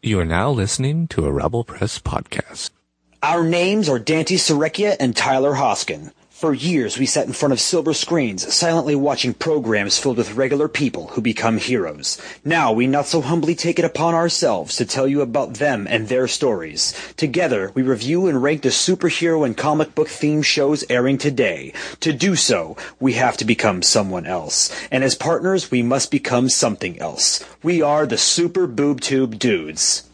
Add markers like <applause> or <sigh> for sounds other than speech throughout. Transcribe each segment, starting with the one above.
You are now listening to a Rebel Press podcast. Our names are Dante Serecchia and Tyler Hoskin. For years, we sat in front of silver screens, silently watching programs filled with regular people who become heroes. Now, we not so humbly take it upon ourselves to tell you about them and their stories. Together, we review and rank the superhero and comic book themed shows airing today. To do so, we have to become someone else. And as partners, we must become something else. We are the Super Boob Tube Dudes.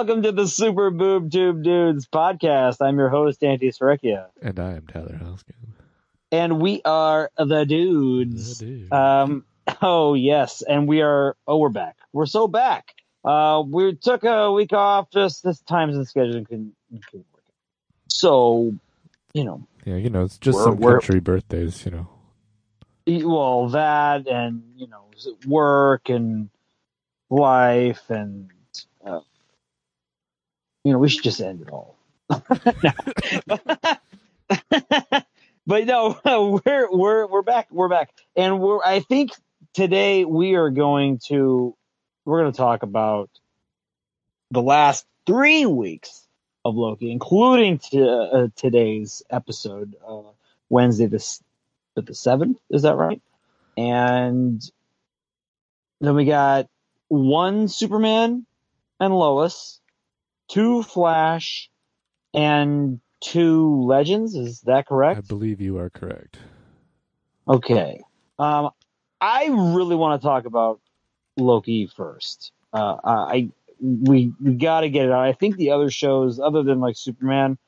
Welcome to the Super Boob Tube Dudes podcast. I'm your host, Dante Serecchia. And I am Tyler Hoskin. And we are the dudes. The dudes. Um, oh, yes. And we are, oh, we're back. We're so back. Uh, we took a week off, just this times and scheduling couldn't, couldn't work. So, you know, Yeah, you know, it's just some country birthdays, you know. well, that and, you know, work and life and, uh, you know, we should just end it all. <laughs> but no, <laughs> we're we're we're back. We're back, and we're. I think today we are going to we're going to talk about the last three weeks of Loki, including to, uh, today's episode, uh, Wednesday the the seventh. Is that right? And then we got one Superman and Lois, two Flash, and two Legends. Is that correct? I believe you are correct. Okay. Um, I really want to talk about Loki first. Uh, I we we got to get it out. I think the other shows, other than like Superman,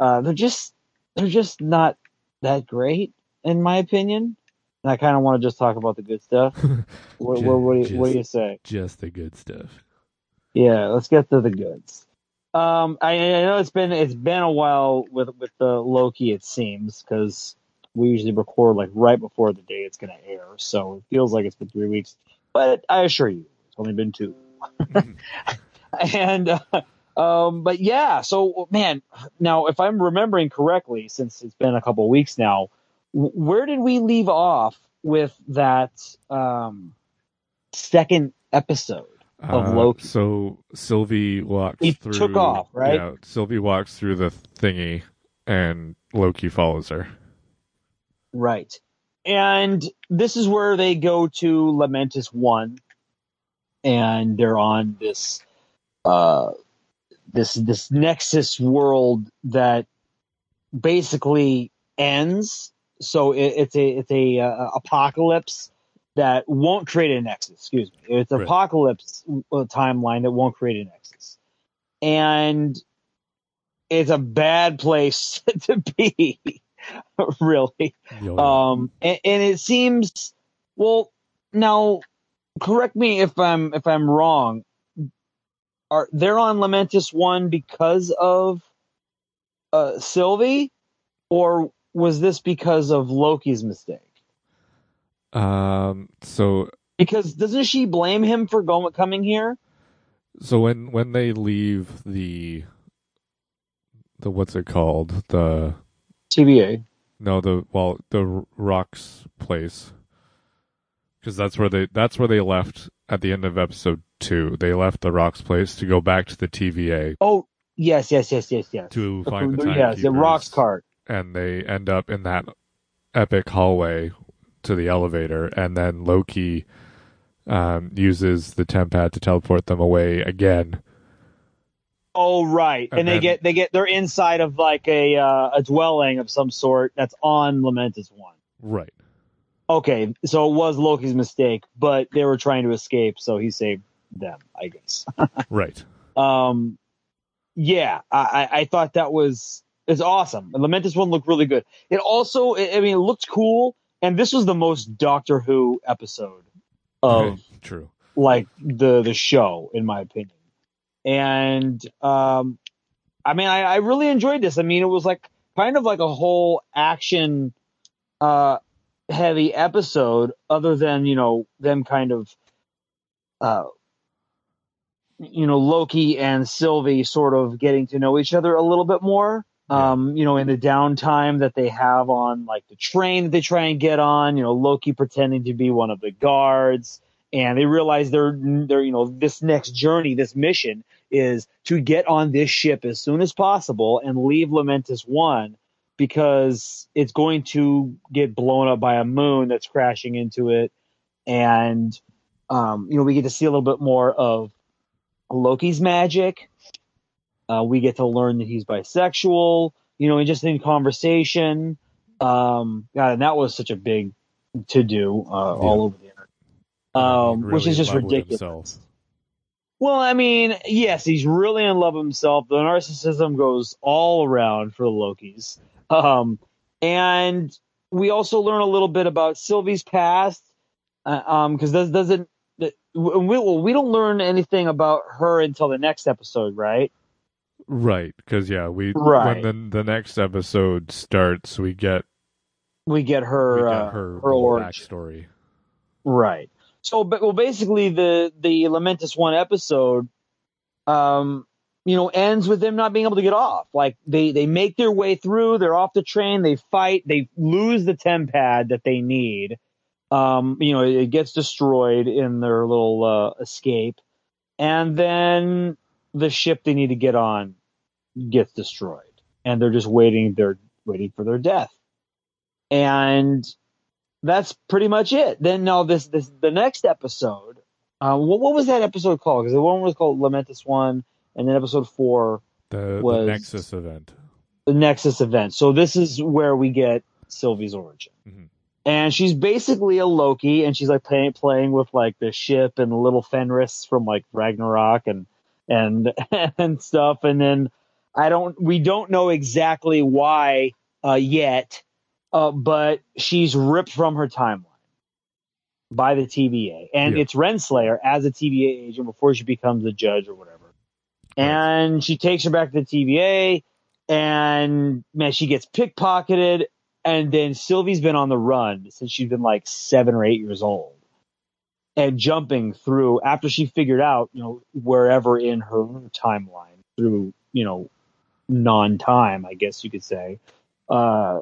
uh, they're just they're just not that great in my opinion. And I kind of want to just talk about the good stuff. <laughs> What, what, what, do you, what do you say? Just the good stuff. Yeah, let's get to the goods. Um, I, I know it's been it's been a while with with the Loki. It seems because we usually record like right before the day it's going to air, so it feels like it's been three weeks. But I assure you, it's only been two. <laughs> and uh, um, but yeah, so man, now if I'm remembering correctly, since it's been a couple of weeks now, w- where did we leave off with that um, second episode? Of Loki. Uh, So Sylvie walks He through. took off, right? Yeah, Sylvie walks through the thingy, and Loki follows her. Right. And this is where they go to Lamentis 1 and they're on this uh this this nexus world that basically ends so it, it's a it's a uh, apocalypse that won't create a nexus excuse me it's Right. apocalypse uh, timeline that won't create a nexus and it's a bad place <laughs> to be <laughs> really Yo, um, and, and it seems well now. Correct me if I'm if I'm wrong. Are they're on Lamentis one because of uh, Sylvie, or was this because of Loki's mistake? Um. So Because doesn't she blame him for going coming here? so when when they leave the the what's it called the TVA. No, the well, the Rocks place, because that's where they that's where they left at the end of episode two. They left the Rocks place to go back to the TVA Oh yes, yes, yes, yes, yes. to find the yes, the rocks cart. and they end up in that epic hallway to the elevator, and then Loki um, uses the tempad to teleport them away again. Oh right, and, And they then- get they get they're inside of like a uh, a dwelling of some sort that's on Lamentis one. Right. Okay, so it was Loki's mistake, but they were trying to escape, so he saved them, I guess. <laughs> Right. um, yeah, I, I thought that was is awesome. The Lamentis one looked really good. It also, I mean, it looked cool, and this was the most Doctor Who episode of True. like the the show, in my opinion. and um, I mean, I, I really enjoyed this. I mean, it was like kind of like a whole action uh, heavy episode, other than you know them kind of uh, you know Loki and Sylvie sort of getting to know each other a little bit more. Um, you know, in the downtime that they have on like the train that they try and get on, you know, Loki pretending to be one of the guards, and they realize they're they're you know this next journey, this mission is to get on this ship as soon as possible and leave Lamentis One because it's going to get blown up by a moon that's crashing into it, and um, you know we get to see a little bit more of Loki's magic. Uh, we get to learn that he's bisexual, you know, and just in conversation. Um, God, and that was such a big to do uh, Yeah. all over the internet, um, Really which is just ridiculous. Well, I mean, yes, he's really in love with himself. The narcissism goes all around for the Lokis. Um, and we also learn a little bit about Sylvie's past, uh, um, because does doesn't we well, we don't learn anything about her until the next episode, right? Right, because yeah, we Right. when the the next episode starts, we get We get her we get uh, her, her little origin. backstory. Right. So, but well, basically, the the Lamentis one episode, um, you know, ends with them not being able to get off. Like they they make their way through. They're off the train. They fight. They lose the tempad that they need. Um, you know, it gets destroyed in their little uh, escape, and then the ship they need to get on gets destroyed, and they're just waiting. They're waiting for their death, and that's pretty much it. Then now this this the next episode. Uh, what what was that episode called? Because the one was called Lamentis One, and then episode four, The, Was- the Nexus event. the Nexus event. So this is where we get Sylvie's origin, Mhm. and she's basically a Loki, and she's like playing playing with like the ship and little Fenris from like Ragnarok and and <laughs> and stuff. And then I don't we don't know exactly why uh, yet, uh, but she's ripped from her timeline by the TVA, and Yeah. it's Renslayer as a TVA agent before she becomes a judge or whatever. And she takes her back to the TVA, and man, she gets pickpocketed. And then Sylvie's been on the run since she's been like seven or eight years old, and jumping through after she figured out, you know, wherever in her timeline through, you know, non-time, I guess you could say. Uh,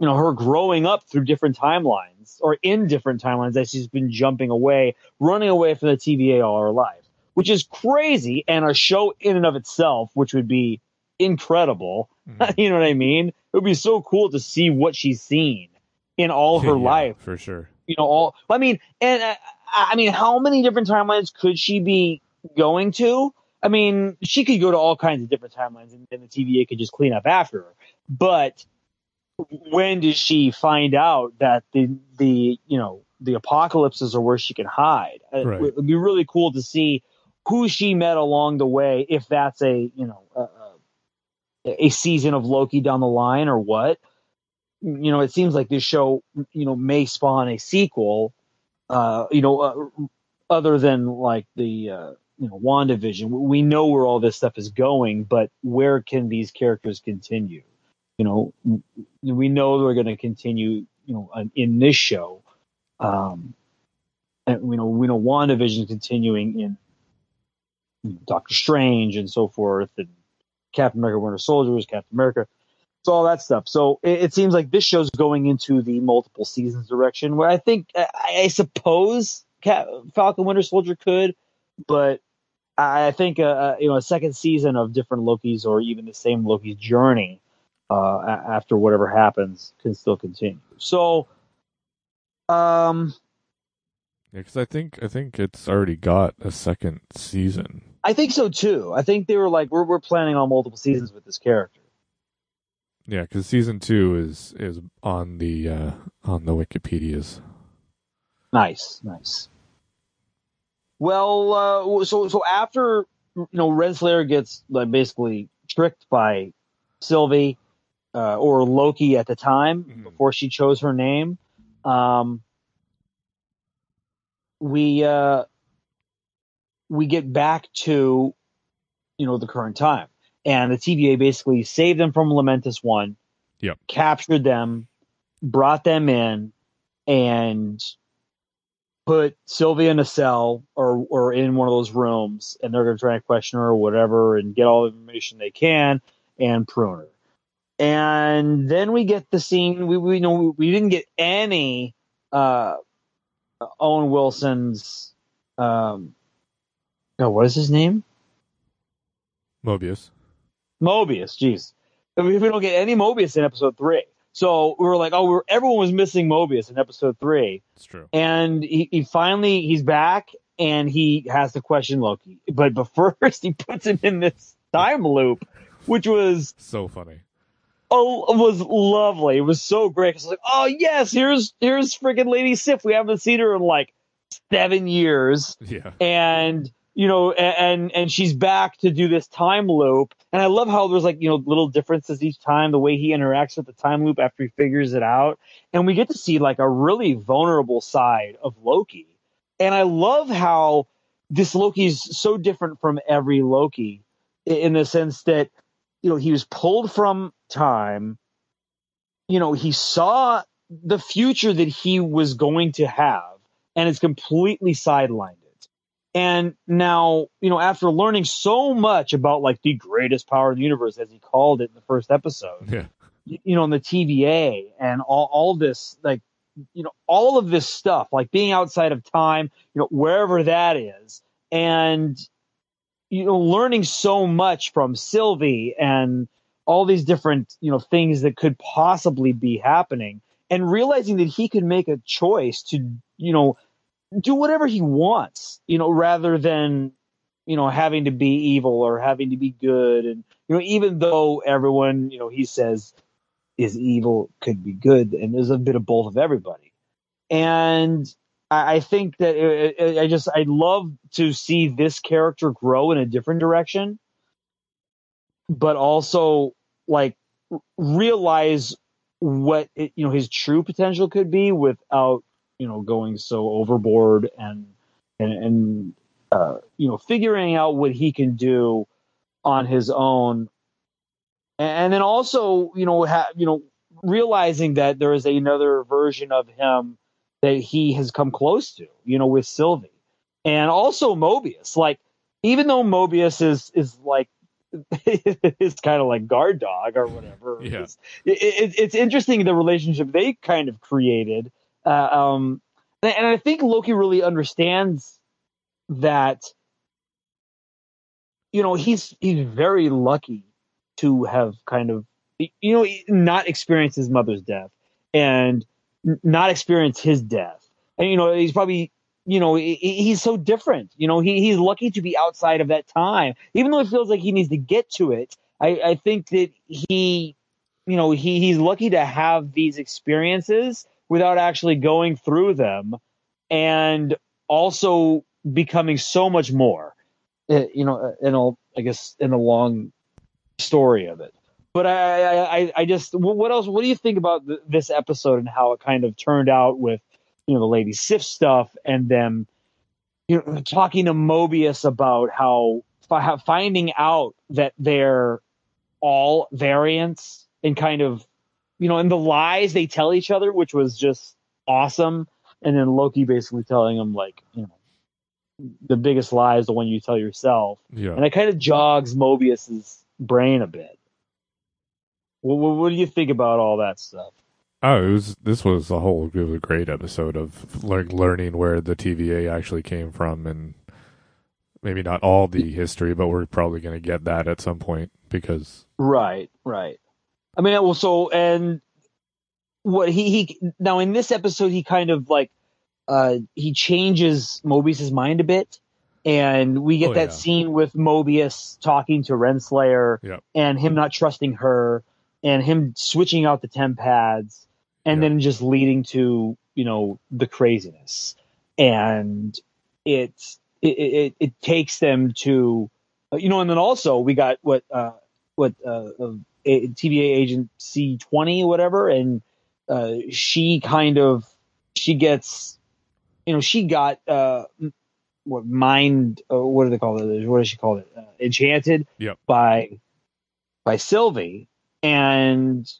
you know, her growing up through different timelines or in different timelines as she's been jumping away, running away from the TVA all her life, which is crazy and a show in and of itself, which would be incredible. Mhm. <laughs> you know what I mean? It would be so cool to see what she's seen in all <laughs> her Yeah, life for sure. You know all i mean and uh, i mean how many different timelines could she be going to? I mean she could go to all kinds of different timelines and, then the tva could just clean up after her. But when does she find out that the the you know the apocalypses are where she can hide? Uh, Right. it would be really cool to see who she met along the way if that's a you know a, a, a season of loki down the line or what you know, it seems like this show, you know, may spawn a sequel, uh, you know, uh, other than like the, uh, you know, WandaVision. We know where all this stuff is going, but where can these characters continue? You know, we know they're going to continue, you know, in this show. Um, and we know, we know WandaVision continuing in Doctor Strange and so forth, and Captain America, Winter Soldier is Captain America. So all that stuff. So it, it seems like this show's going into the multiple seasons direction, where I think I, I suppose Cap, Falcon Winter Soldier could, but I I think uh, uh, you know a second season of different Lokis or even the same Loki's journey uh, a- after whatever happens can still continue. So, um, Yeah, because I think I think it's already got a second season. I think so too. I think they were like, we're we're planning on multiple seasons with this character. Yeah, because season two is is on the uh, on the Wikipedia's. Nice, nice. Well, uh, so so after you know Renslayer gets like basically tricked by Sylvie uh, or Loki at the time Mhm. before she chose her name, um, we uh, we get back to you know, the current time. And the TVA basically saved them from Lamentis One, Yep. captured them, brought them in, and put Sylvia in a cell or or in one of those rooms, and they're going to try and question her or whatever, and get all the information they can and prune her. And then we get the scene. We we know we didn't get any uh, Owen Wilson's. Um, oh, what is his name? Mobius. Mobius. Jeez, If we don't get any Mobius in episode three. So we were like, oh, we're, everyone was missing Mobius in episode three, It's true. and he, he finally he's back and he has to question Loki. But but <laughs> first he puts him in this time loop, which was So funny. oh it was lovely. It was so great. It's like, oh yes, here's here's freaking Lady Sif. We haven't seen her in like seven years Yeah. and you know and and she's back to do this time loop. And i love how there's like you know little differences each time the way he interacts with the time loop after he figures it out. And we get to see like a really vulnerable side of loki. And i love how this Loki is so different from every loki in the sense that you know he was pulled from time. You know he saw the future that he was going to have and it's completely sidelined. And now, you know, after learning so much about like the greatest power in the universe, as he called it in the first episode, Yeah. you know, in the TVA and all, all this, like, you know, all of this stuff, like being outside of time, you know, wherever that is, and, you know, learning so much from Sylvie and all these different, you know, things that could possibly be happening and realizing that he could make a choice to, you know, do whatever he wants, you know, rather than, you know, having to be evil or having to be good. And, you know, even though everyone, you know, he says is evil, could be good. And there's a bit of both of everybody. And I, I think that it, it, I just, I'd love to see this character grow in a different direction, but also like realize what it, you know his true potential could be without you know going so overboard and and, and uh, you know figuring out what he can do on his own. And then also you know ha- you know realizing that there is another version of him that he has come close to you know with Sylvie. And also Mobius. Like even though Mobius is is like <laughs> is kind of like guard dog or whatever Yeah. It's- it, it, it's interesting the relationship they kind of created uh, um and, I think Loki really understands that you know he's he's very lucky to have kind of you know not experienced his mother's death and not experience his death. And you know he's probably you know he, he's so different. You know he, he's lucky to be outside of that time. Even though it feels like he needs to get to it i, I think that he you know he, he's lucky to have these experiences without actually going through them and also becoming so much more uh, you know in a i guess in the long story of it. But i i I- i just what else what do you think about th- this episode and how it kind of turned out with you know the lady sif stuff and them you know talking to mobius about how finding out that they're all variants and kind of you know and the lies they tell each other which was just awesome and then loki basically telling them like you know the biggest lie is the one you tell yourself Yeah. and it kind of jogs mobius's brain a bit what, what, what do you think about all that stuff Oh, it was. This was a whole it was a great episode of like learning where the TVA actually came from, and maybe not all the history, but we're probably going to get that at some point because Right, right. I mean, well, so and what he he now in this episode he kind of like uh he changes Mobius's mind a bit, and we get Oh, that yeah. scene with Mobius talking to Renslayer Yep. and him not trusting her, and him switching out the tempads, and Yep. then just leading to you know the craziness, and it's it it, it takes them to uh, you know, and then also we got what uh what uh, uh a- TVA agent C twenty whatever, and uh, she kind of she gets you know she got uh, what mind uh, what do they call it? What does she call it? Uh, enchanted Yep. by by Sylvie, and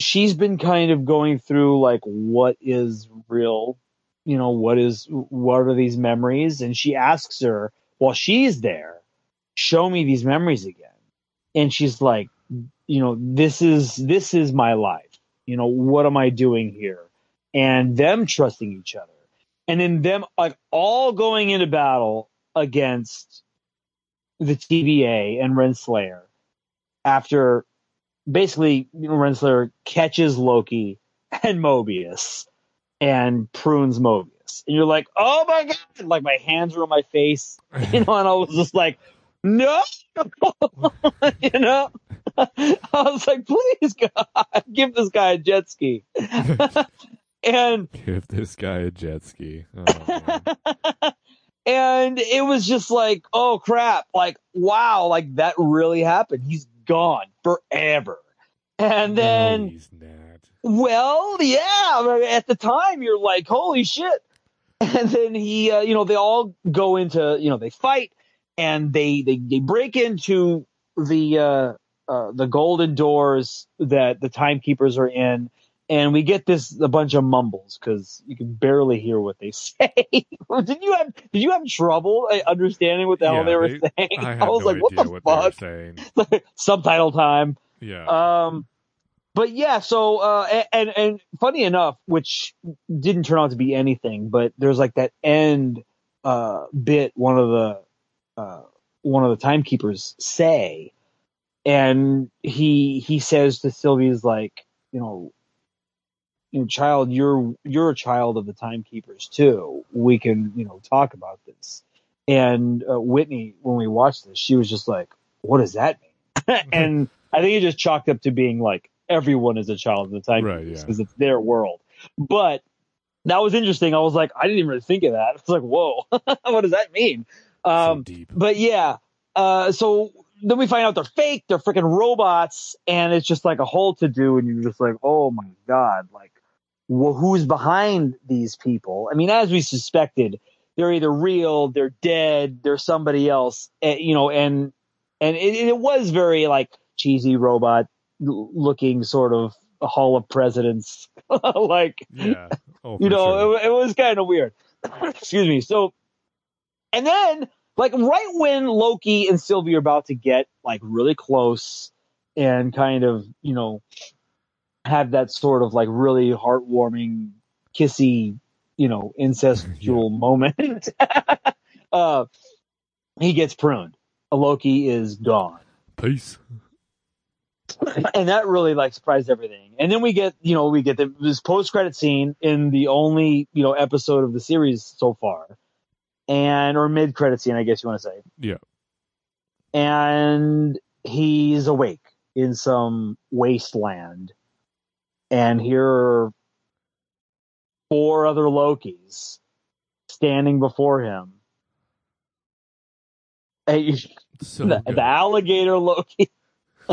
she's been kind of going through like what is real, you know, what is what are these memories, and she asks her while she's there, show me these memories again, and she's like, you know, this is this is my life. You know, what am I doing here? And them trusting each other and then them like all going into battle against the TVA and Renslayer after basically you know, Renslayer catches Loki and Mobius and prunes Mobius. And you're like, oh my god! Like my hands were on my face, <laughs> you know, and I was just like, no, <laughs> you know. <laughs> I was like, please God, <laughs> give this guy a jet ski. <laughs> and Give this guy a jet ski. Oh, and it was just like, oh crap, like wow, like that really happened. He's gone forever. And then, no, he's not. well, yeah, at the time you're like, holy shit. And then he, uh, you know, they all go into, you know, they fight and they they they break into the uh, uh the golden doors that the timekeepers are in and we get this a bunch of mumbles because you can barely hear what they <laughs> say. did you have did you have trouble uh, understanding what the hell Yeah, they were they- saying? I <laughs> had was no like, what the what, fuck? saying. <laughs> Subtitle time. Yeah. Um, but yeah, so uh, and and funny enough, which didn't turn out to be anything, but there's like that end uh, bit one of the uh, one of the timekeepers say, and he he says to Sylvie's like, you know, you know, child, you're you're a child of the timekeepers too. We can you know talk about this. And uh, Whitney, when we watched this, she was just like, "What does that mean?" <laughs> <laughs> and I think it just chalked up to being like everyone is a child of the time Right, yeah. because it's their world. But that was interesting. I was like, I didn't even really think of that. <laughs> I was like, whoa, what does that mean? Um, so deep. but yeah, uh, so then we find out they're fake, they're freaking robots, and it's just like a whole to do, and you're just like, oh my god, like, wh- who's behind these people? I mean, as we suspected, they're either real, they're dead, they're somebody else, eh, you know, and and it, it was very like cheesy robot looking sort of Hall of Presidents, <laughs> like Yeah. Oh, you know, sure. it, it was kind of weird. <coughs> Excuse me. So, and then like right when Loki and Sylvie are about to get like really close and kind of you know have that sort of like really heartwarming, kissy, you know, incestual <laughs> moment, <laughs> uh, he gets pruned. Loki is gone Peace. <laughs> and that really like surprised everything. And then we get, you know, we get the, this post credit scene in the only, you know, episode of the series so far, and or mid credit scene, I guess you want to say. Yeah. And he's awake in some wasteland, and here are four other Lokis standing before him. <laughs> So the, the alligator Loki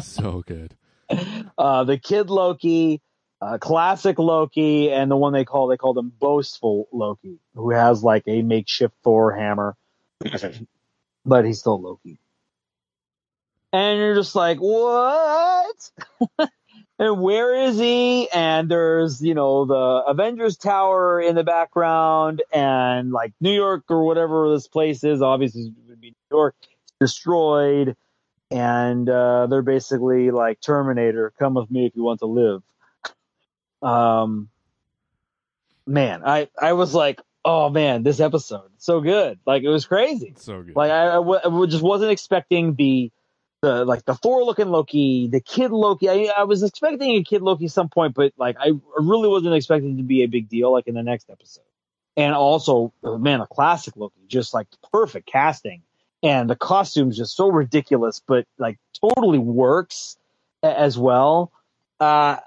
so good. <laughs> uh, the kid Loki, uh, classic Loki, and the one they call they call them boastful Loki, who has like a makeshift Thor hammer, but he's still Loki. And you're just like, what? <laughs> and where is he? And there's you know the Avengers Tower in the background, and like New York or whatever this place is. Obviously, it would be New York destroyed and uh, they're basically like Terminator, come with me if you want to live. Um, man, I I was like, oh man, this episode so good, like it was crazy. So good. Like I, I, w- I just wasn't expecting the the like the Thor looking Loki, the kid Loki. I, I was expecting a kid Loki at some point, but like I really wasn't expecting it to be a big deal like in the next episode. And also, uh, man, a classic Loki, just like perfect casting, and the costume's just so ridiculous, but like totally works as well. Uh,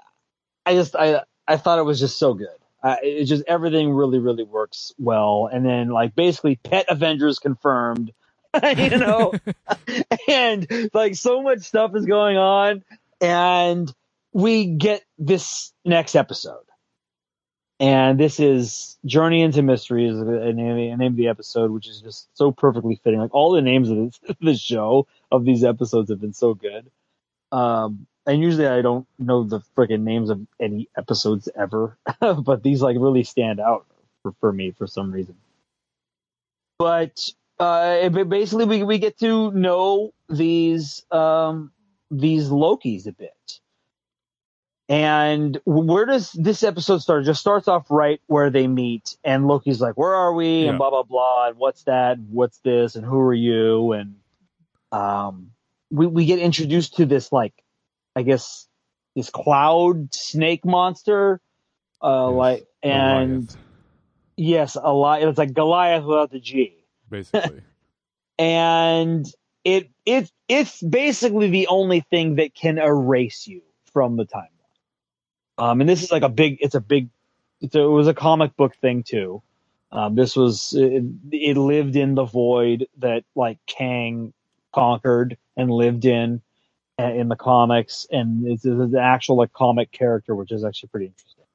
I just I I thought it was just so good. Uh, it just everything really really works well, and then like basically pet Avengers confirmed, <laughs> you know, <laughs> and like so much stuff is going on, and we get this next episode, and this is Journey into Mystery is the name, of the episode, which is just so perfectly fitting. Like all the names of this, <laughs> the show of these episodes have been so good. Um, and usually I don't know the freaking names of any episodes ever, <laughs> but these like really stand out for, for me for some reason. But uh, basically, we we get to know these um, these Lokis a bit. And where does this episode start? It just starts off right where they meet, and Loki's like, "Where are we?" Yeah. and blah blah blah, and what's that? What's this? And who are you? And um, we we get introduced to this like, I guess this cloud snake monster, uh, Yes, like and Goliath, yes, a lot. It's like Goliath without the G <laughs> basically. and it it it's basically the only thing that can erase you from the timeline. Um, and this is like a big, it's a big, it's a, it was a comic book thing too. Um, this was it, it lived in the void that like Kang conquered and lived in in the comics, and it's, it's an actual like comic character, which is actually pretty interesting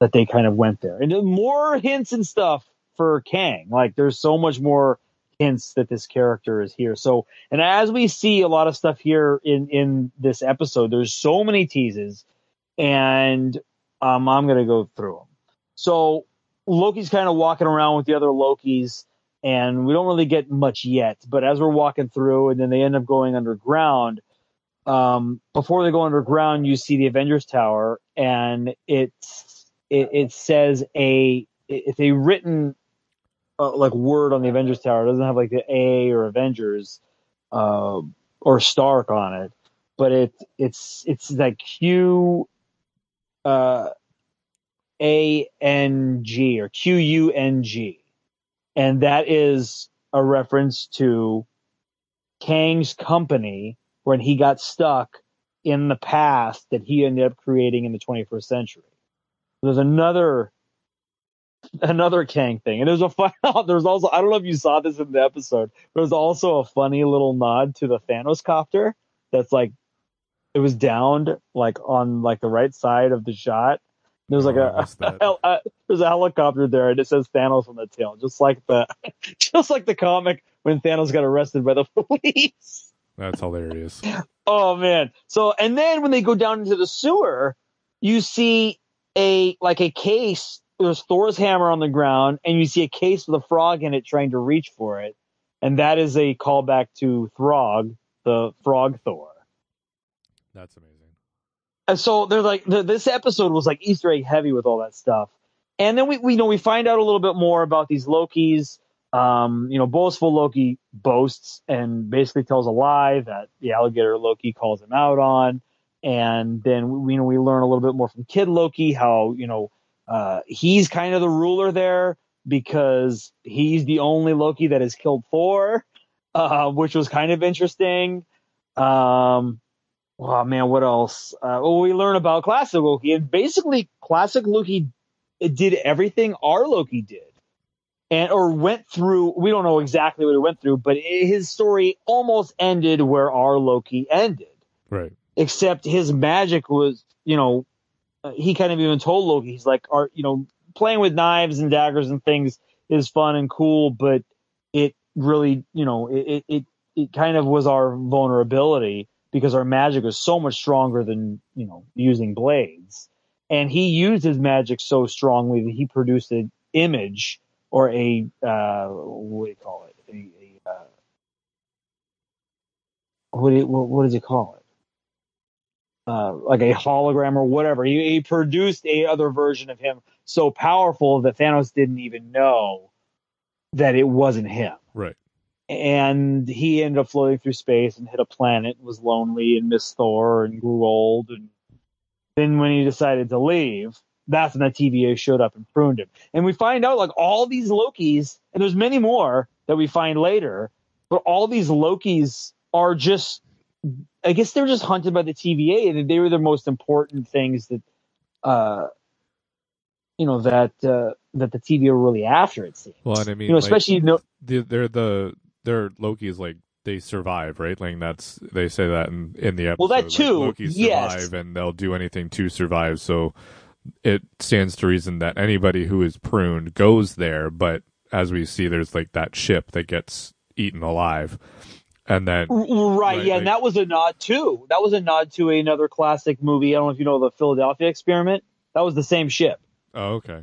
that they kind of went there. And more hints and stuff for Kang. Like there's so much more hints that this character is here. So, and as we see a lot of stuff here in in this episode, there's so many teases, and um, I'm gonna go through them. So Loki's kind of walking around with the other Lokis, and we don't really get much yet. But as we're walking through, and then they end up going underground. Um, before they go underground, you see the Avengers Tower, and it's it, it says a it's a written uh, like word on the Avengers Tower. It doesn't have like the A or Avengers uh, or Stark on it, but it it's it's like Q uh, A N G or Q U N G, and that is a reference to Kang's company when he got stuck in the past that he ended up creating in the 21st century. There's another another Kang thing. And there's a fun, <laughs> there's also, I don't know if you saw this in the episode, there's also a funny little nod to the Thanos copter that's like, it was downed like on like the right side of the shot. There's like Oh, a, that. <laughs> hel- uh, there's a helicopter there and it says Thanos on the tail, just like the, <laughs> just like the comic when Thanos got arrested by the police. That's hilarious. <laughs> Oh man. So and then when they go down into the sewer, you see a like a case. There's Thor's hammer on the ground, and you see a case with a frog in it trying to reach for it, and that is a callback to Throg, the frog Thor. That's amazing. And so they're like the, this episode was like Easter egg heavy with all that stuff. And then we we you know we find out a little bit more about these Lokis. Um, you know, boastful Loki boasts and basically tells a lie that the alligator Loki calls him out on. And then we you know we learn a little bit more from Kid Loki how you know uh, he's kind of the ruler there because he's the only Loki that has killed Thor, <laughs> uh, which was kind of interesting. Um, Oh man, what else? Uh, well, we learn about classic Loki, and basically, classic Loki did everything our Loki did, and or went through. We don't know exactly what he went through, but his story almost ended where our Loki ended, Right. except his magic was, you know, uh, he kind of even told Loki, he's like, "Our, you know, playing with knives and daggers and things is fun and cool, but it really, you know, it it it, it kind of was our vulnerability." because our magic was so much stronger than you know using blades and he used his magic so strongly that he produced an image or a uh, what do you call it a, a, uh, what, do you, what, what does he call it uh, like a hologram or whatever he, he produced a other version of him so powerful that Thanos didn't even know that it wasn't him Right. and he ended up floating through space and hit a planet, was lonely and missed Thor and grew old. And then when he decided to leave, that's when the TVA showed up and pruned him. And we find out like all these Lokis, and there's many more that we find later, but all these Lokis are just, I guess they're just hunted by the TVA, and they were the most important things that, uh, you know, that uh, that the TVA were really after. It seems. Well, and I mean, you know, like, especially you know, the, they're the their Loki's like they survive, right? Like that's they say that in in the episode. Well, that like, too, Loki's yes. survive, and they'll do anything to survive. So it stands to reason that anybody who is pruned goes there. But as we see, there's like that ship that gets eaten alive, and then Right, Right, yeah, like- and that was a nod too. That was a nod to another classic movie. I don't know if you know the Philadelphia Experiment. That was the same ship. oh okay,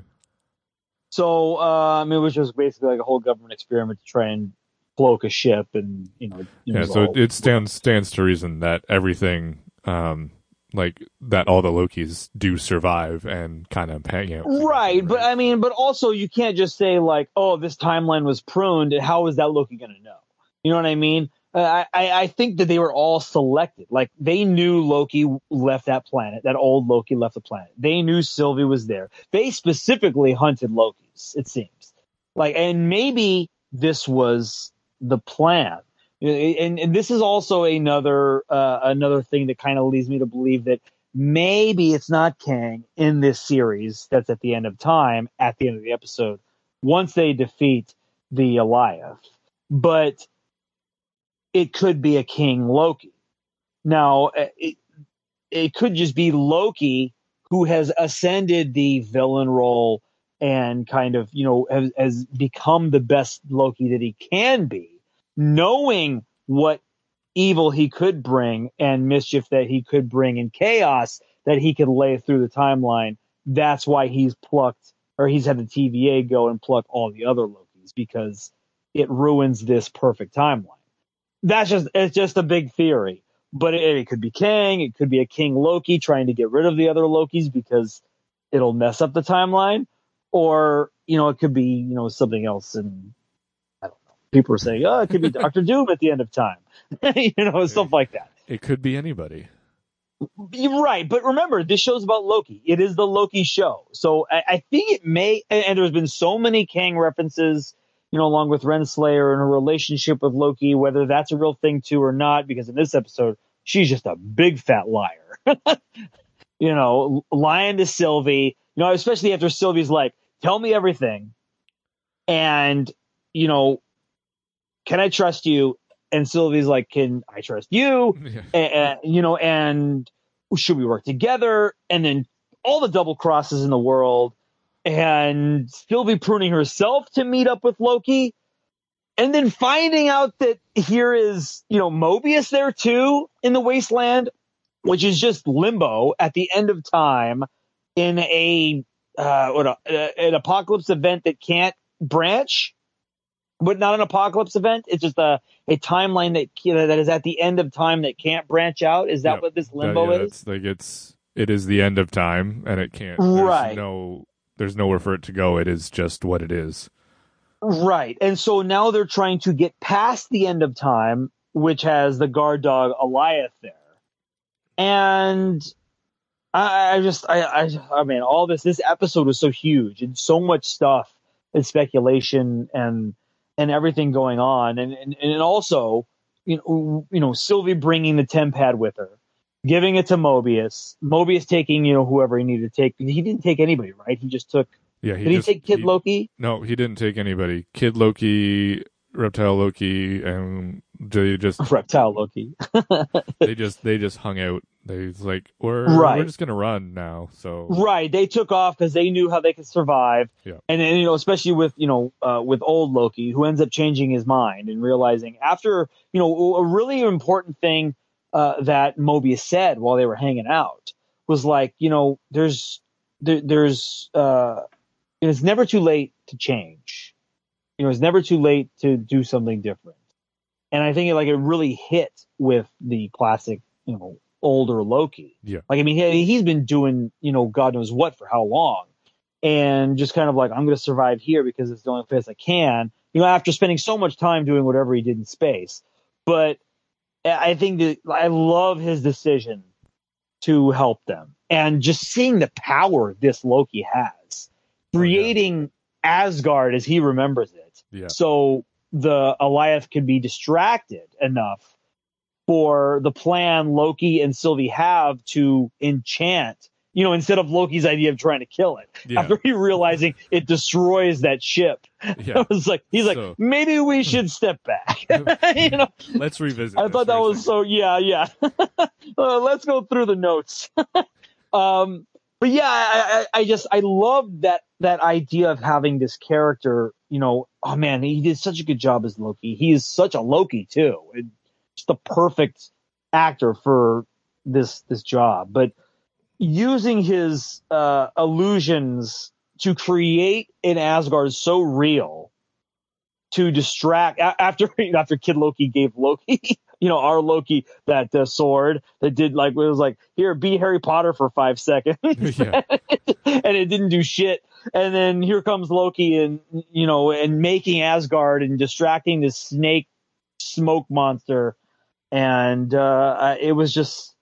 So um, it was just basically like a whole government experiment to try and cloak a ship, and you know, yeah. So all- it stands stands to reason that everything, um, like that, all the Lokis do survive and kind of hang out. right. But I mean, but also you can't just say like, oh, this timeline was pruned, and how is that Loki going to know? You know what I mean? Uh, I, I I think that they were all selected. Like they knew Loki left that planet. That old Loki left the planet. They knew Sylvie was there. They specifically hunted Lokis. It seems like, and maybe this was the plan. And, and this is also another uh, another thing that kind of leads me to believe that maybe it's not Kang in this series that's at the end of time, at the end of the episode, once they defeat the Alioth. But it could be a King Loki. Now, uh, it, it could just be Loki who has ascended the villain role and kind of, you know, has, has become the best Loki that he can be, knowing what evil he could bring and mischief that he could bring and chaos that he could lay through the timeline. That's why he's plucked or he's had the TVA go and pluck all the other Lokis because it ruins this perfect timeline. That's just it's just a big theory, but it, it could be Kang, it could be a King Loki trying to get rid of the other Lokis because it'll mess up the timeline, or you know it could be you know something else and. People are saying, oh, it could be <laughs> Doctor Doom at the end of time, <laughs> you know, stuff like that. it could be anybody. You're right, but remember, this show's about Loki. It is the Loki show, so I, I think it may. And, and there's been so many Kang references, you know, along with Renslayer and her relationship with Loki, whether that's a real thing too or not. Because in this episode, she's just a big fat liar. <laughs> you know, lying to Sylvie. You know, especially after Sylvie's like, "Tell me everything," and you know, can I trust you? And Sylvie's like, "Can I trust you?" Yeah. and, you know, and should we work together? And then all the double crosses in the world, and still be pruning herself to meet up with Loki, and then finding out that here is you know Mobius there too in the wasteland, which is just limbo at the end of time in a uh, what a, an apocalypse event that can't branch. But not an apocalypse event. It's just a, a timeline that that is at the end of time that can't branch out. Is that Yep. what this limbo yeah, is? It's like it's it is the end of time, and it can't. there's Right. No, there's nowhere for it to go. It is just what it is. Right. And so now they're trying to get past the end of time, which has the guard dog Alioth there. And I, I just, I, I, I mean, all this, this episode was so huge and so much stuff and speculation and, and everything going on. And, and, and also, you know, you know, Sylvie bringing the Tempad with her, giving it to Mobius, Mobius taking, you know, whoever he needed to take. He didn't take anybody, right? He just took, Yeah. He did just, he take Kid he- Loki? No, he didn't take anybody. Kid Loki, Reptile Loki, and they just <laughs> Reptile Loki. <laughs> they just they just hung out. They was like we're Right. we're just gonna run now. So Right. They took off because they knew how they could survive. Yeah. And then, you know, especially with, you know, uh, with old Loki, who ends up changing his mind and realizing after, you know, a really important thing uh, that Mobius said while they were hanging out was like, you know, there's, there, there's, uh, it's never too late to change. You know, it's never too late to do something different. And I think it, like it really hit with the classic, you know, older Loki. Yeah. Like, I mean, he, he's been doing, you know, God knows what for how long. And just kind of like, I'm going to survive here because it's the only place I can, you know, after spending so much time doing whatever he did in space. But I think that I love his decision to help them and just seeing the power this Loki has, Oh, yeah. creating Asgard as he remembers it yeah, so the Alioth could be distracted enough for the plan Loki and Sylvie have to enchant, you know, instead of Loki's idea of trying to kill it. yeah, <laughs> After he realizing it destroys that ship, <laughs> yeah. I was like, he's So- like, maybe we <laughs> should step back. you know, Let's revisit. I thought that was so, yeah, yeah. uh, let's go through the notes. um, but yeah, I, I, I just I love that that idea of having this character. You know, oh man, he did such a good job as Loki. He is such a Loki too. It, just the perfect actor for this this job. But using his uh, illusions to create an Asgard so real to distract after <laughs> after Kid Loki gave Loki, <laughs> you know, our Loki that uh, sword that did like it was like here be Harry Potter for five seconds, <laughs> Yeah. and it didn't do shit. And then here comes Loki and you know and making Asgard and distracting this snake smoke monster, and uh, it was just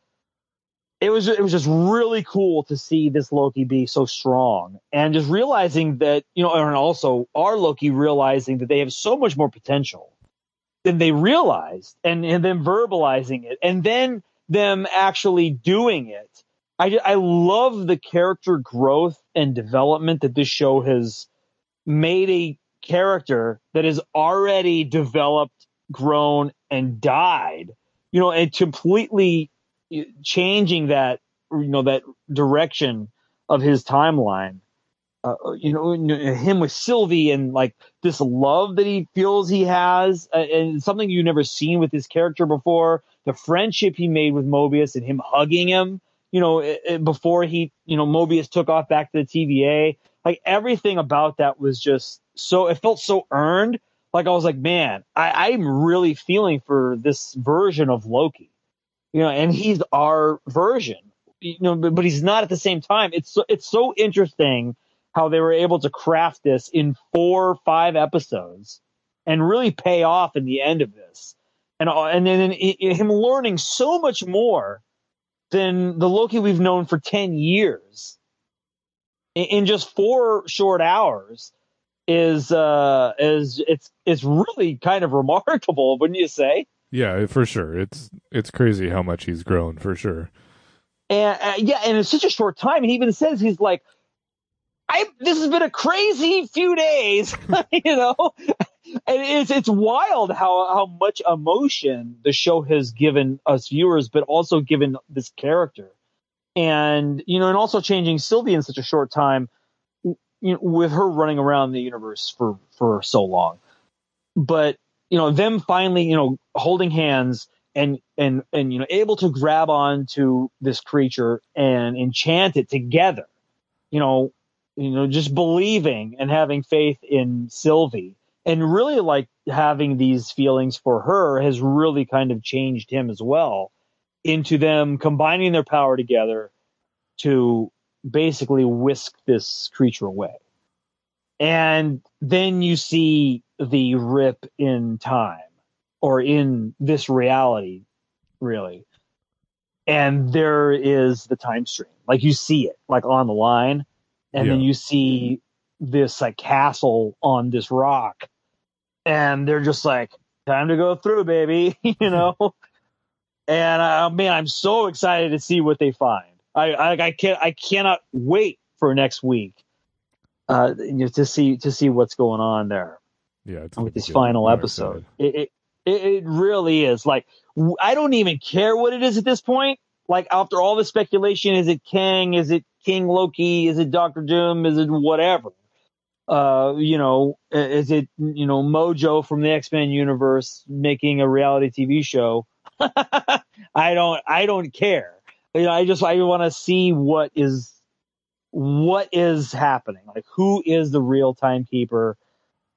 it was it was just really cool to see this Loki be so strong and just realizing that you know and also our Loki realizing that they have so much more potential than they realized and and then verbalizing it and then them actually doing it. I I love the character growth and development that this show has made a character that has already developed grown and died you know and completely changing that you know that direction of his timeline. Uh, you know him with sylvie and like this love that he feels he has uh, and something you've never seen with his character before. The friendship he made with mobius and him hugging him you know it, it, before he you know mobius took off back to the tva like everything about that was just so it felt so earned like i was like man I, i'm really feeling for this version of loki you know, and he's our version, you know, but, but he's not at the same time. It's so, it's so interesting how they were able to craft this in four, or five episodes and really pay off in the end of this. And, uh, and then him learning so much more than the Loki we've known for 10 years in, in just four short hours is, uh, is, it's, it's really kind of remarkable, <laughs> wouldn't you say? Yeah, for sure. It's it's crazy how much he's grown for sure. And uh, yeah, and in such a short time, he even says he's like, "I this has been a crazy few days," <laughs> you know. And it's it's wild how how much emotion the show has given us viewers, but also given this character, and you know, and also changing Sylvie in such a short time, you know, with her running around the universe for for so long. But you know, them finally, you know, holding hands and and and you know, able to grab on to this creature and enchant it together. You know, you know, just believing and having faith in Sylvie and really like having these feelings for her has really kind of changed him as well into them combining their power together to basically whisk this creature away. And then you see the rip in time or in this reality, really. And there is the time stream. Like you see it, like on the line. And yeah. then you see this like castle on this rock. And they're just like, time to go through, baby, <laughs> you know? <laughs> and uh, man, I'm so excited to see what they find. I, I, I can't, I cannot wait for next week, uh, to see, to see what's going on there yeah, it's with this final episode. It, it, it really is like I don't even care what it is at this point. Like after all the speculation, is it Kang? Is it King Loki? Is it Doctor Doom? Is it whatever? Uh, you know, is it you know Mojo from the X Men universe making a reality TV show? <laughs> I don't I don't care. You know, I just I want to see what is what is happening. Like who is the real timekeeper?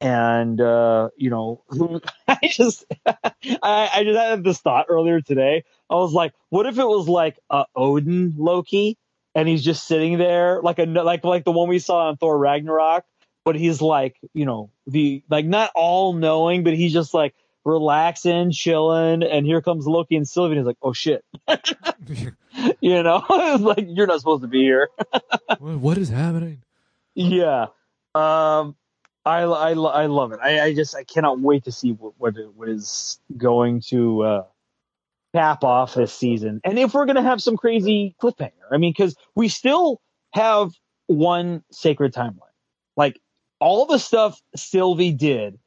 and uh, you know, <laughs> I just <laughs> I, I just had this thought earlier today. I was like, what if it was like a Odin Loki, and he's just sitting there like a like like the one we saw on Thor Ragnarok, but he's like you know the like not all knowing, but he's just like relaxing, chilling, and here comes Loki and Sylvie, and he's like, oh shit. <laughs> <laughs> you know, <laughs> like you're not supposed to be here. <laughs> what is happening? Yeah. Um, I, I, I love it. I, I just I cannot wait to see what what, what is going to uh, cap off this season, and if we're gonna have some crazy cliffhanger. I mean, because we still have one sacred timeline, like all the stuff Sylvie did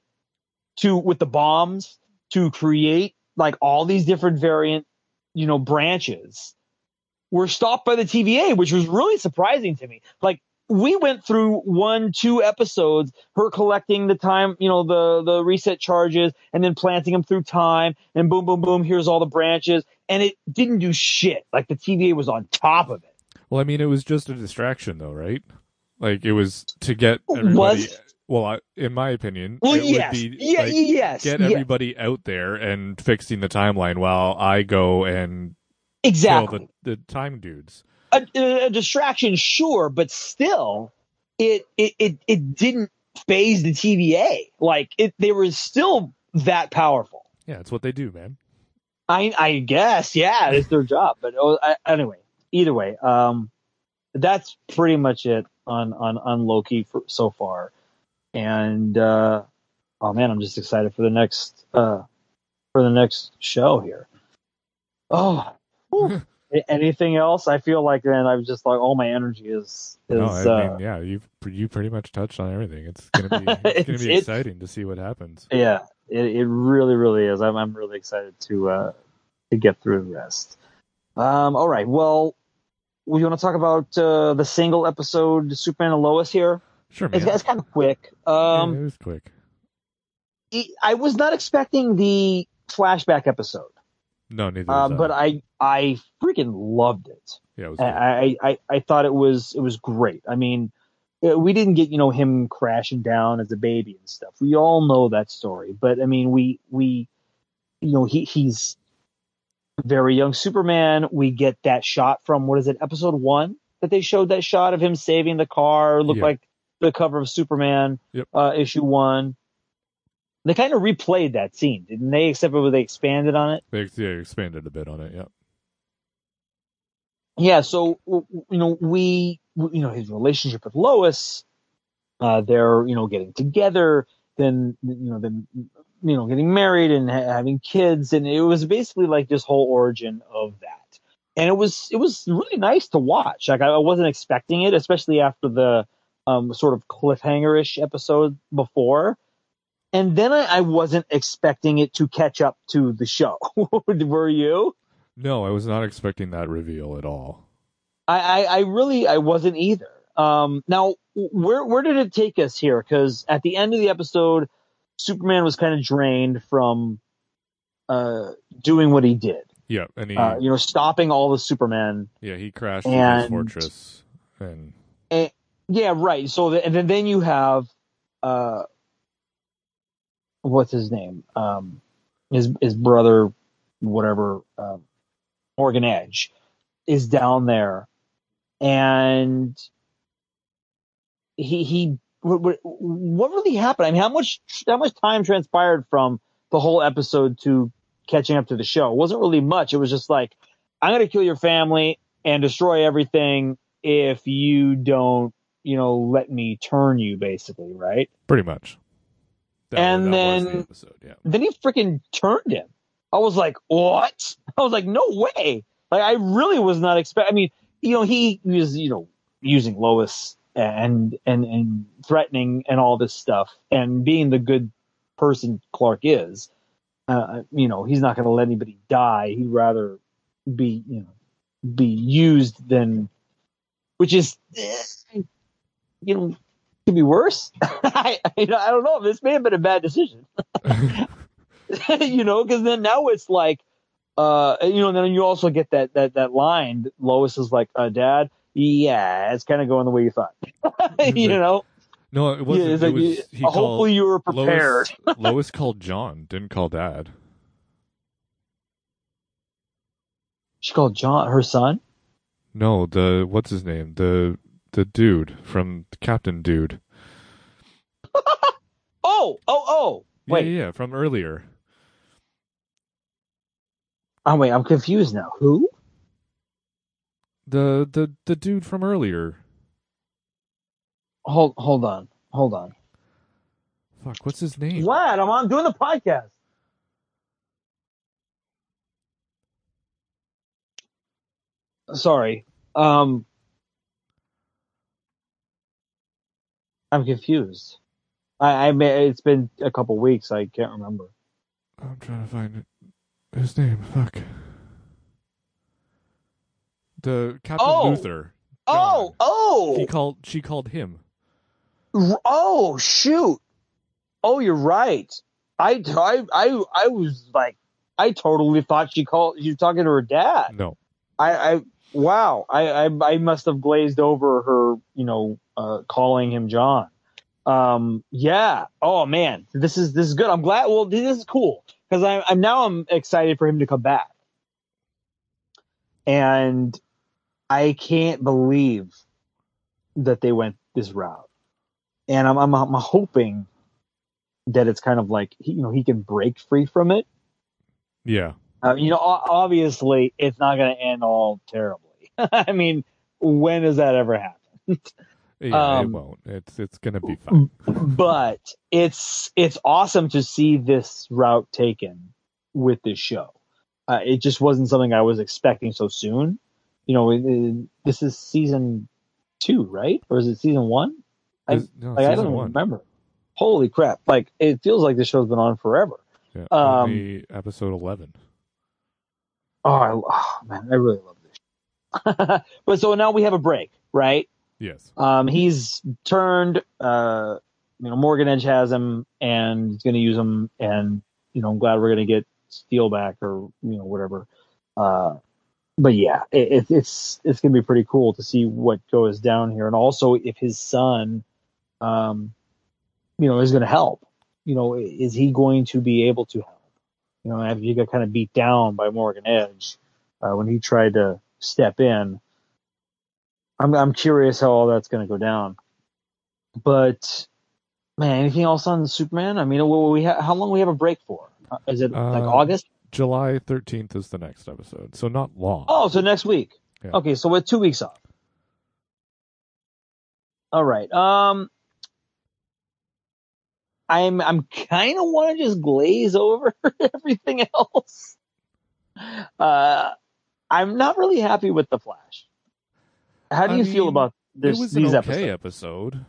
to with the bombs to create like all these different variant, you know, branches were stopped by the TVA, which was really surprising to me. Like we went through one, two episodes, her collecting the time, you know, the, the reset charges and then planting them through time and boom, boom, boom. Here's all the branches. And it didn't do shit. Like the TVA was on top of it. Well, I mean, it was just a distraction, though, right? Like it was to get everybody. Was- Well, I, in my opinion, Well, it yes. would be yeah, like, yes. get yeah, everybody out there and fixing the timeline while I go and exactly. the, the time dudes. a, a distraction, sure, but still, it it it, it didn't faze the TVA. Like it, they were still that powerful. Yeah, it's what they do, man. I I guess, yeah, it's their <laughs> job. But oh, I, anyway, either way, um, that's pretty much it on on on Loki for, so far. And uh, oh man, I'm just excited for the next uh, for the next show here. Oh, whew. <laughs> Anything else? I feel like then I'm just like all my energy is is No, I uh, yeah, you you pretty much touched on everything. It's gonna be it's, <laughs> It's- gonna be it's- exciting to see what happens. yeah. It, it really really is. I'm I'm really excited to uh, to get through the rest. Um, all right. Well, we want to talk about uh, the single episode Superman and Lois here. Sure, man. It's, it's kind of quick. Yeah, Um, it was quick. it- I was not expecting the flashback episode, No, neither. I. but I I freaking loved it. yeah, it I, I, I thought it was it was great. I mean, uh, we didn't get you know him crashing down as a baby and stuff. We all know that story, but I mean, we we you know he he's very young Superman. We get that shot from what is it, episode one that they showed that shot of him saving the car. Looked Yeah. like the cover of Superman, Yep. uh, issue one. They kind of replayed that scene, didn't they? Except for they expanded on it. They yeah, expanded a bit on it. Yeah. yeah so you know we you know his relationship with lois uh they're you know getting together then you know then you know getting married and ha- having kids and it was basically like this whole origin of that and it was it was really nice to watch like i, I wasn't expecting it especially after the um sort of cliffhanger-ish episode before and then I, I wasn't expecting it to catch up to the show <laughs> were you No, I was not expecting that reveal at all. I, I, I really I wasn't either. Um, now, where where did it take us here? Because at the end of the episode, Superman was kind of drained from uh, doing what he did. Yeah, and he Uh, you know, stopping all the Superman. yeah he crashed into his and- fortress and Yeah, right. So the, and then then you have uh, what's his name? Um, his his brother, whatever, um, Morgan Edge, is down there, and he he what, what- really happened? I mean, how much how much time transpired from the whole episode to catching up to the show? It wasn't really much. It was just like, I'm gonna kill your family and destroy everything if you don't, you know, let me turn you, basically, right? pretty much. That, And was then- the episode. Yeah. Then he freaking turned him. I was like, what? <laughs> I was like, no way. Like, I really was not expect. I mean, you know, he was, you know, using Lois and and and threatening and all this stuff, and being the good person Clark is. Uh, you know, he's not going to let anybody die. He'd rather be, you know, be used than, which is, eh, you know, could be worse. <laughs> I, you know, I don't know. This may have been a bad decision. <laughs> you know, because then now it's like, uh, you know, and then you also get that that that line. that Lois is like, uh, "Dad, yeah, it's kind of going the way you thought." <laughs> you like, know, no, it wasn't. yeah, it like, was, he hopefully called you were prepared. Lois, Lois called John, didn't call Dad. She called John her son. No, the what's his name? The the dude from Captain Dude. <laughs> Oh, oh, oh. Yeah, Wait, yeah, yeah, from earlier. oh wait, I'm confused now. Who? The the the dude from earlier. Hold, hold on, hold on. Fuck, what's his name? Vlad, I'm on doing the podcast. Sorry. Um, I'm confused. I, I may, it's been a couple weeks. I can't remember. I'm trying to find it. his name. Fuck. the Captain Oh! Luthor. Oh, John. oh, He called. She called him. Oh shoot! Oh, you're right. I I I, I was like, I totally thought she called. She was talking to her dad. No. I, I wow. I, I I must have glazed over her. You know, uh, calling him John. Um. Yeah. Oh man, this is this is good. I'm glad. Well, this is cool because I'm I'm now I'm excited for him to come back. And I can't believe that they went this route and I'm, I'm I'm hoping that it's kind of like he- you know he can break free from it. Yeah. Uh, you know, obviously it's not going to end all terribly. <laughs> I mean, when does that ever happen? <laughs> Yeah. Um, it won't. It's it's gonna be fine. <clears throat> but it's it's awesome to see this route taken with this show. Uh, it just wasn't something I was expecting so soon. You know, it, it- this is season two, right? Or is it season one? I- no, Like I don't one. remember. Holy crap! Like it feels like this show's been on forever. Yeah. Um, episode eleven. Oh, I, oh man, I really love this. <laughs> but so now we have a break, right? Yes. Um, he's turned. Uh, you know, Morgan Edge has him, and he's going to use him. And you know, I'm glad we're going to get Steel back, or you know, whatever. Uh, but yeah, it, it, it's it's going to be pretty cool to see what goes down here, and also if his son, um, you know, is going to help. You know, is he going to be able to help? You know, after he got kind of beat down by Morgan Edge uh, when he tried to step in. I'm I'm curious how all that's going to go down. But man, anything else on Superman? I mean, we ha- how long we have a break for? Uh, Is it like Uh, August? July thirteenth is the next episode, so not long. Oh, so next week. Yeah. Okay, so we're two weeks off. All right. Um, I'm I'm kind of want to just glaze over <laughs> everything else. Uh, I'm not really happy with the Flash. How do I you feel about this? it was an these okay episodes? episode.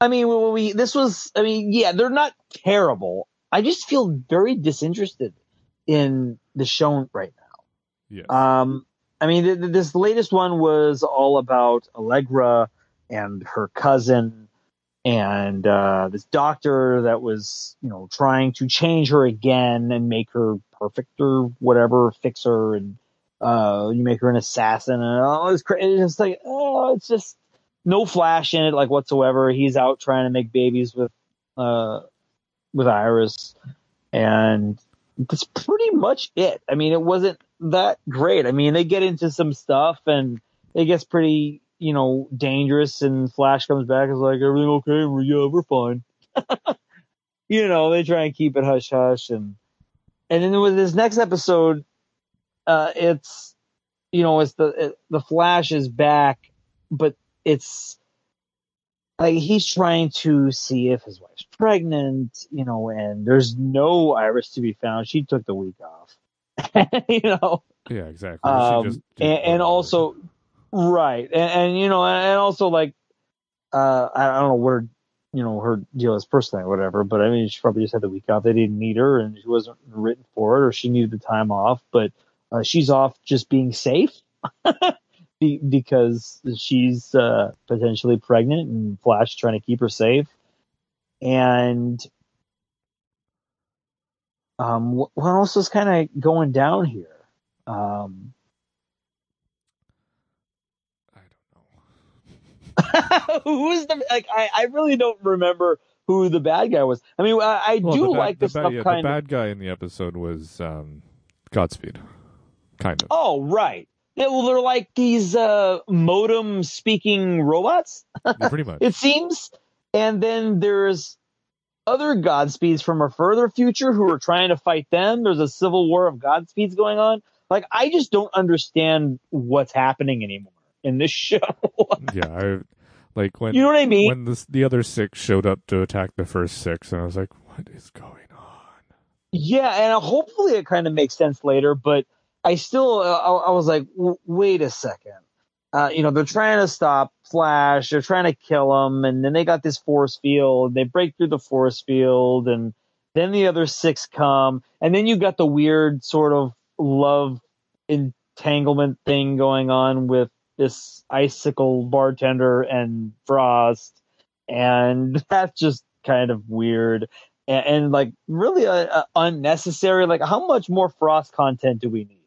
I mean, we this was. I mean, yeah, they're not terrible. I just feel very disinterested in the show right now. Yeah. Um, I mean, th- th- this latest one was all about Allegra and her cousin and uh, this doctor that was, you know, trying to change her again and make her perfect or whatever, fix her, and uh, you make her an assassin, and all this. Cra- it's just like, oh, it's just no flash in it, like whatsoever. He's out trying to make babies with, uh, with Iris, and that's pretty much it. I mean, it wasn't that great. I mean, they get into some stuff and it gets pretty, you know, dangerous and Flash comes back and is like, everything okay? We're, yeah, we're fine. <laughs> you know, they try and keep it hush hush and, and then with this next episode, uh, it's, you know, it's the, it, the Flash is back, but it's, like he's trying to see if his wife's pregnant, you know, and there's no Iris to be found. She took the week off, <laughs> you know, yeah, exactly. um, she just did and, and also, right, and, and you know, and also like, uh, I don't know where, you know, her deal is personally or whatever, but I mean, she probably just had the week off. They didn't need her, and she wasn't written for it, or she needed the time off. But uh, she's off just being safe. <laughs> Be- because she's uh, potentially pregnant and Flash trying to keep her safe. And um, what else is kind of going down here? Um, I don't know. <laughs> who's the like? I, I really don't remember who the bad guy was. I mean, I, I Well, do the bad, like the this bad, stuff yeah, kind the of. bad guy in the episode was um, Godspeed, kind of. Oh, right. Yeah, well, they're like these uh, modem speaking robots. Yeah, pretty much. <laughs> it seems. And then there's other Godspeeds from a further future who are trying to fight them. There's a civil war of Godspeeds going on. Like, I just don't understand what's happening anymore in this <laughs> show. yeah, I like when you know what I mean? when the the other six showed up to attack the first six, and I was like, "What is going on?" yeah, and hopefully it kind of makes sense later, but I still, uh, I, I was like, wait a second. Uh, you know, they're trying to stop Flash. They're trying to kill him, and then they got this force field. They break through the force field, and then the other six come, and then you got the weird sort of love entanglement thing going on with this icicle bartender and Frost, and <laughs> that's just kind of weird and, and like really uh, uh, unnecessary. Like, how much more Frost content do we need?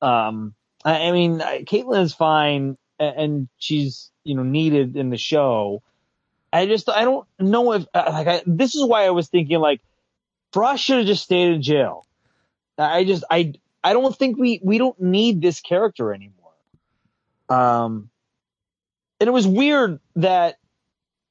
Um, I, I mean, Caitlin is fine, and she's you know needed in the show. I just I don't know if uh, like I, this is why I was thinking like Frost should have just stayed in jail. I just I I don't think we we don't need this character anymore. Um, and it was weird that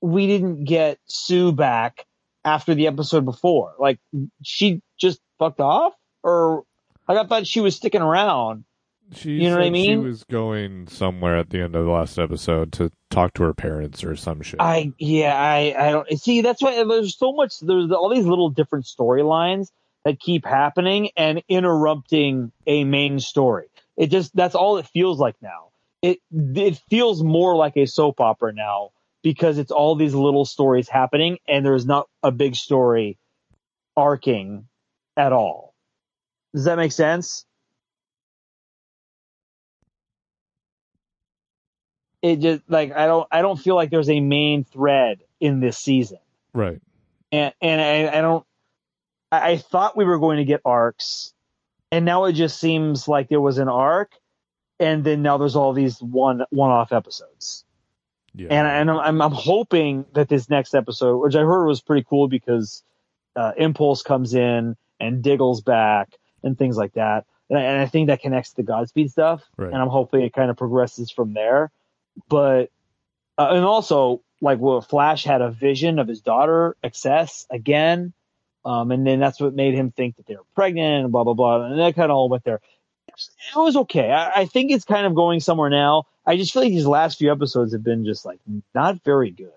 we didn't get Sue back after the episode before. Like she just fucked off, or like I thought she was sticking around. She You know what I mean? She was going somewhere at the end of the last episode to talk to her parents or some shit. I yeah I I don't see that's why there's so much there's all these little different storylines that keep happening and interrupting a main story. It just that's all it feels like now. It it feels more like a soap opera now because it's all these little stories happening and there's not a big story arcing at all. Does that make sense? It just like I don't I don't feel like there's a main thread in this season right. and and I, I don't. I, I thought we were going to get arcs, and now it just seems like there was an arc, and then now there's all these one one off episodes. Yeah. And and I'm, I'm I'm hoping that this next episode, which I heard was pretty cool because uh, Impulse comes in and Diggle's back and things like that, and I, and I think that connects to the Godspeed stuff, Right. and I'm hoping it kind of progresses from there. But uh, and also like well, Flash had a vision of his daughter XS again, um, and then that's what made him think that they were pregnant and blah blah blah, and that kind of all went there. It was okay. I, I think it's kind of going somewhere now. I just feel like these last few episodes have been just like not very good.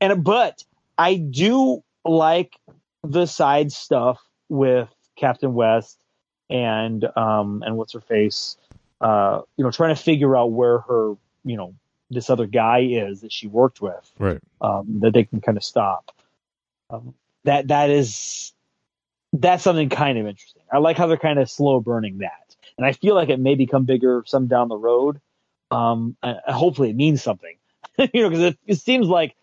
And but I do like the side stuff with Captain West and um and what's her face, uh, you know, trying to figure out where her, you know, this other guy is that she worked with right. um, that they can kind of stop. Um, that that is that's something kind of interesting. I like how they're kind of slow burning that, and I feel like it may become bigger some down the road. Um, and hopefully, it means something, <laughs> you know, because it, it seems like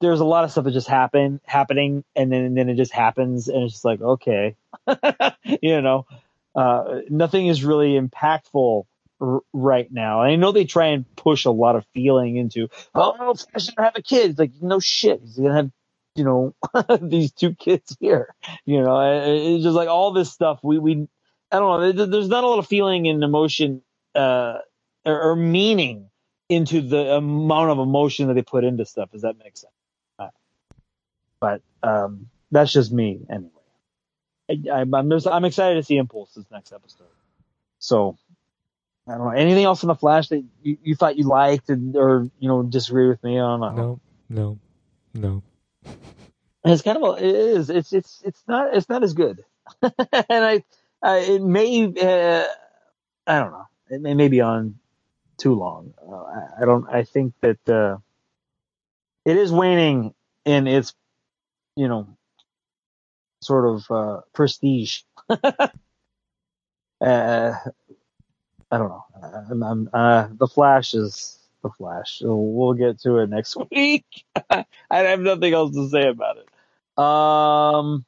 there's a lot of stuff that just happen happening, and then and then it just happens, and it's just like okay, <laughs> you know, uh, nothing is really impactful r- right now. And I know they try and push a lot of feeling into, oh, Flash gonna have a kid. It's like, no shit. He's gonna have, you know, <laughs> these two kids here. You know, it's just like all this stuff. We, we, I don't know. There's not a lot of feeling and emotion, uh, or, or meaning into the amount of emotion that they put into stuff. Does that make sense? But, um, that's just me anyway. I, I'm, I'm, I'm excited to see Impulse this next episode. So, I don't know. Anything else in the Flash that you, you thought you liked and, or, you know, disagree with me on? No. No. No. It's kind of, a, it is, it's, it's, it's not, it's not as good. <laughs> and I, I, it may, uh, I don't know. It may, may be on too long. Uh, I, I don't, I think that, uh, it is waning in its, you know, sort of, uh, prestige. <laughs> uh, I don't know. I'm, I'm, uh, the Flash is the Flash. We'll get to it next <laughs> week. I have nothing else to say about it. Um,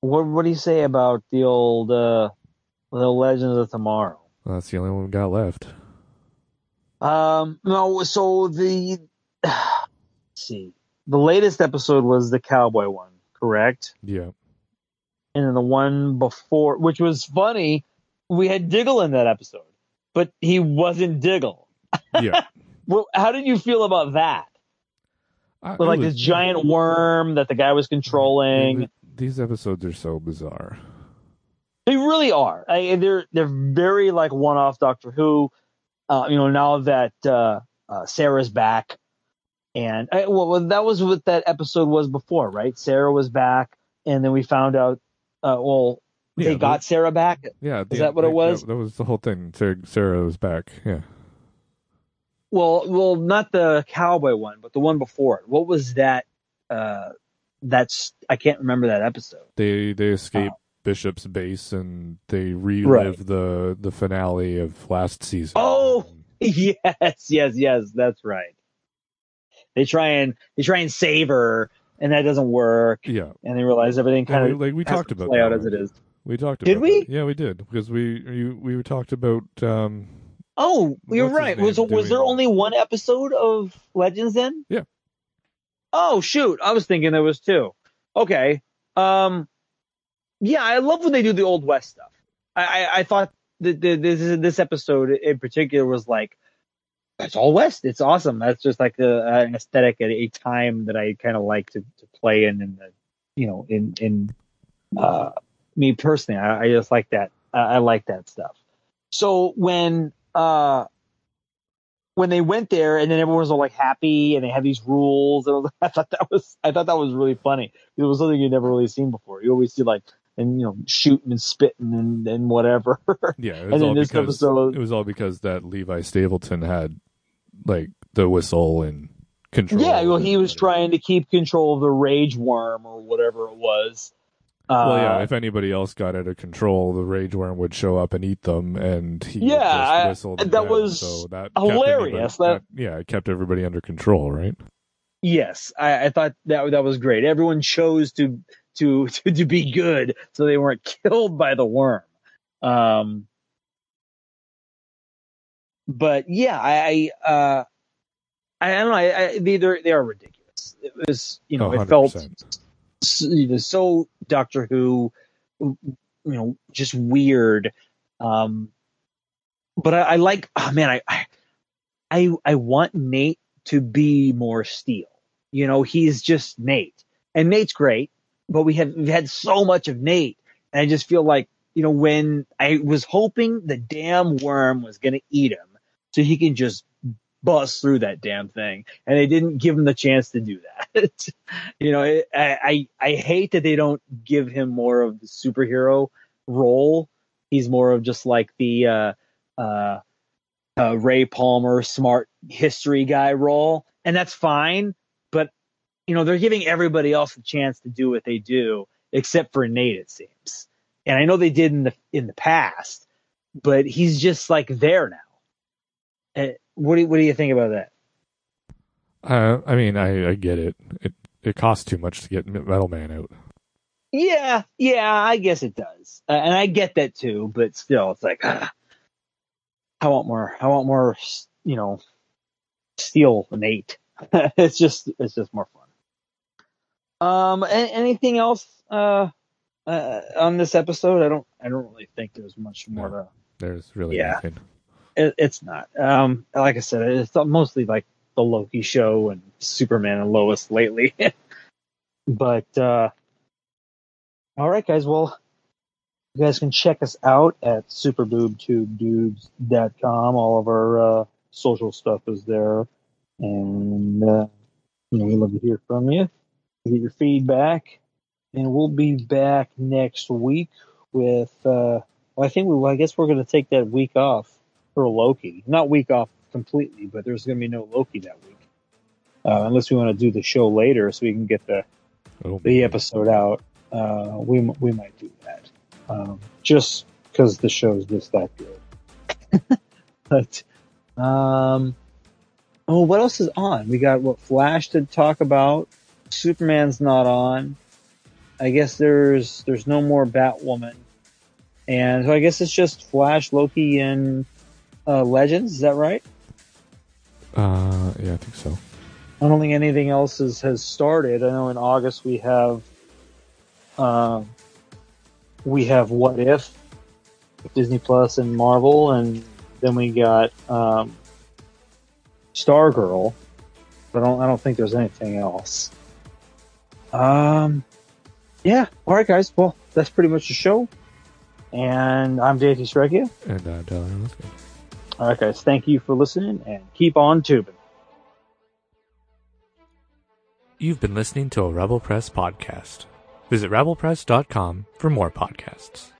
what what do you say about the old uh, the Legends of Tomorrow? Well, that's the only one we got left. Um, no, so the <sighs> let's see, the latest episode was the cowboy one, correct? Yeah. And then the one before, which was funny, we had Diggle in that episode, but he wasn't Diggle. Yeah. <laughs> Well, how did you feel about that? I- With like was- this giant worm that the guy was controlling. These episodes are so bizarre. They really are. I, they're they're very like one-off Doctor Who. Uh, you know, now that uh, uh, Sarah's back, and I, well, well, that was what that episode was before, right? Sarah was back, and then we found out. Uh, well, Yeah, they got Sarah back. Yeah. the Is that what it was? That, that was the whole thing. Sarah, Sarah was back. Yeah. Well, well, not the cowboy one, but the one before it. What was that? Uh, that's I can't remember that episode. They they escape Bishop's base and they relive the the finale of last season. Oh! <laughs> yes, yes, yes, that's right. They try and they try and save her, and that doesn't work. yeah. And they realize everything kind of like we talked about play out as it is. We talked about Did we? that. Yeah, we did because we you, we talked about um Oh, you're right. Was name was there only one episode of Legends then? Yeah. Oh shoot, I was thinking there was two. Okay. Um. Yeah, I love when they do the old west stuff. I I, I thought that the, this this episode in particular was like that's all west. It's awesome. That's just like a, an aesthetic at a time that I kind of like to, to play in. In the you know in in uh me personally, I, I just like that. I, I like that stuff. So when uh when they went there and then everyone was all like happy and they had these rules and <laughs> I thought that was I thought that was really funny. It was something you'd never really seen before. You always see like and you know shooting and spitting and, and whatever. <laughs> yeah, it And then this episode- it was all because that Levi Stapleton had like the whistle and control. yeah, well he was trying to keep control of the rage worm or whatever it was. Uh, Well, yeah. If anybody else got out of control, the rage worm would show up and eat them, and he Yeah, just I- whistle them that was so that hilarious. everybody- That- yeah, it kept everybody under control, right? Yes, I, I thought that that was great. Everyone chose to to to, <laughs> to be good, so they weren't killed by the worm. Um, but yeah, I I, uh, I don't know. I, I they they're, they are ridiculous. It was you know Oh, it felt 100%. s- you know, so Doctor Who, you know, just weird. Um, but I, I like, oh man, I, I, I, I want Nate to be more Steel. You know, he's just Nate, and Nate's great, but we have we've had so much of Nate, and I just feel like you know when I was hoping the damn worm was gonna eat him, so he can just bust through that damn thing, and they didn't give him the chance to do that. <laughs> you know, I, I I hate that they don't give him more of the superhero role. He's more of just like the uh, uh, uh, Ray Palmer smart history guy role, and that's fine. But you know, they're giving everybody else a chance to do what they do, except for Nate, it seems. And I know they did in the in the past, but he's just like there now. Uh, what do you, what do you think about that? Uh, I mean, I, I get it. It it costs too much to get Metal Man out. Yeah, yeah, I guess it does, uh, and I get that too. But still, it's like ah, I want more. I want more. You know, steel Nate. <laughs> it's just it's just more fun. Um, anything else uh, uh on this episode? I don't I don't really think there's much more No. to. There's really Yeah. nothing. It, it's not. Um, like I said, it's mostly like the Loki show and Superman and Lois lately. <laughs> but uh, all right, guys. Well, you guys can check us out at superboobtubedudes.com. All of our uh, social stuff is there, and uh, you know we love to hear from you, get your feedback, and we'll be back next week with. Uh, well, I think we. Well, I guess we're going to take that week off for Loki. Not week off completely, but there's going to be no Loki that week, uh, unless we want to do the show later so we can get the Oh, the episode out. Uh, we we might do that, um, just because the show's just that good. <laughs> but um, oh, what else is on? We got what Flash to talk about. Superman's not on. I guess there's there's no more Batwoman, and so I guess it's just Flash, Loki, and uh, Legends. Is that right? Uh, yeah, I think so. I don't think anything else has, has started. I know in August we have, uh, we have What If, Disney Plus and Marvel, and then we got um, Stargirl. But I don't, I don't think there's anything else. Um, yeah. All right, guys. Well, that's pretty much the show. And I'm Dave Strekia. And uh, Tyler. All right, guys. Thank you for listening, and keep on tubing. You've been listening to a Rebel Press podcast. Visit rebelpress.com for more podcasts.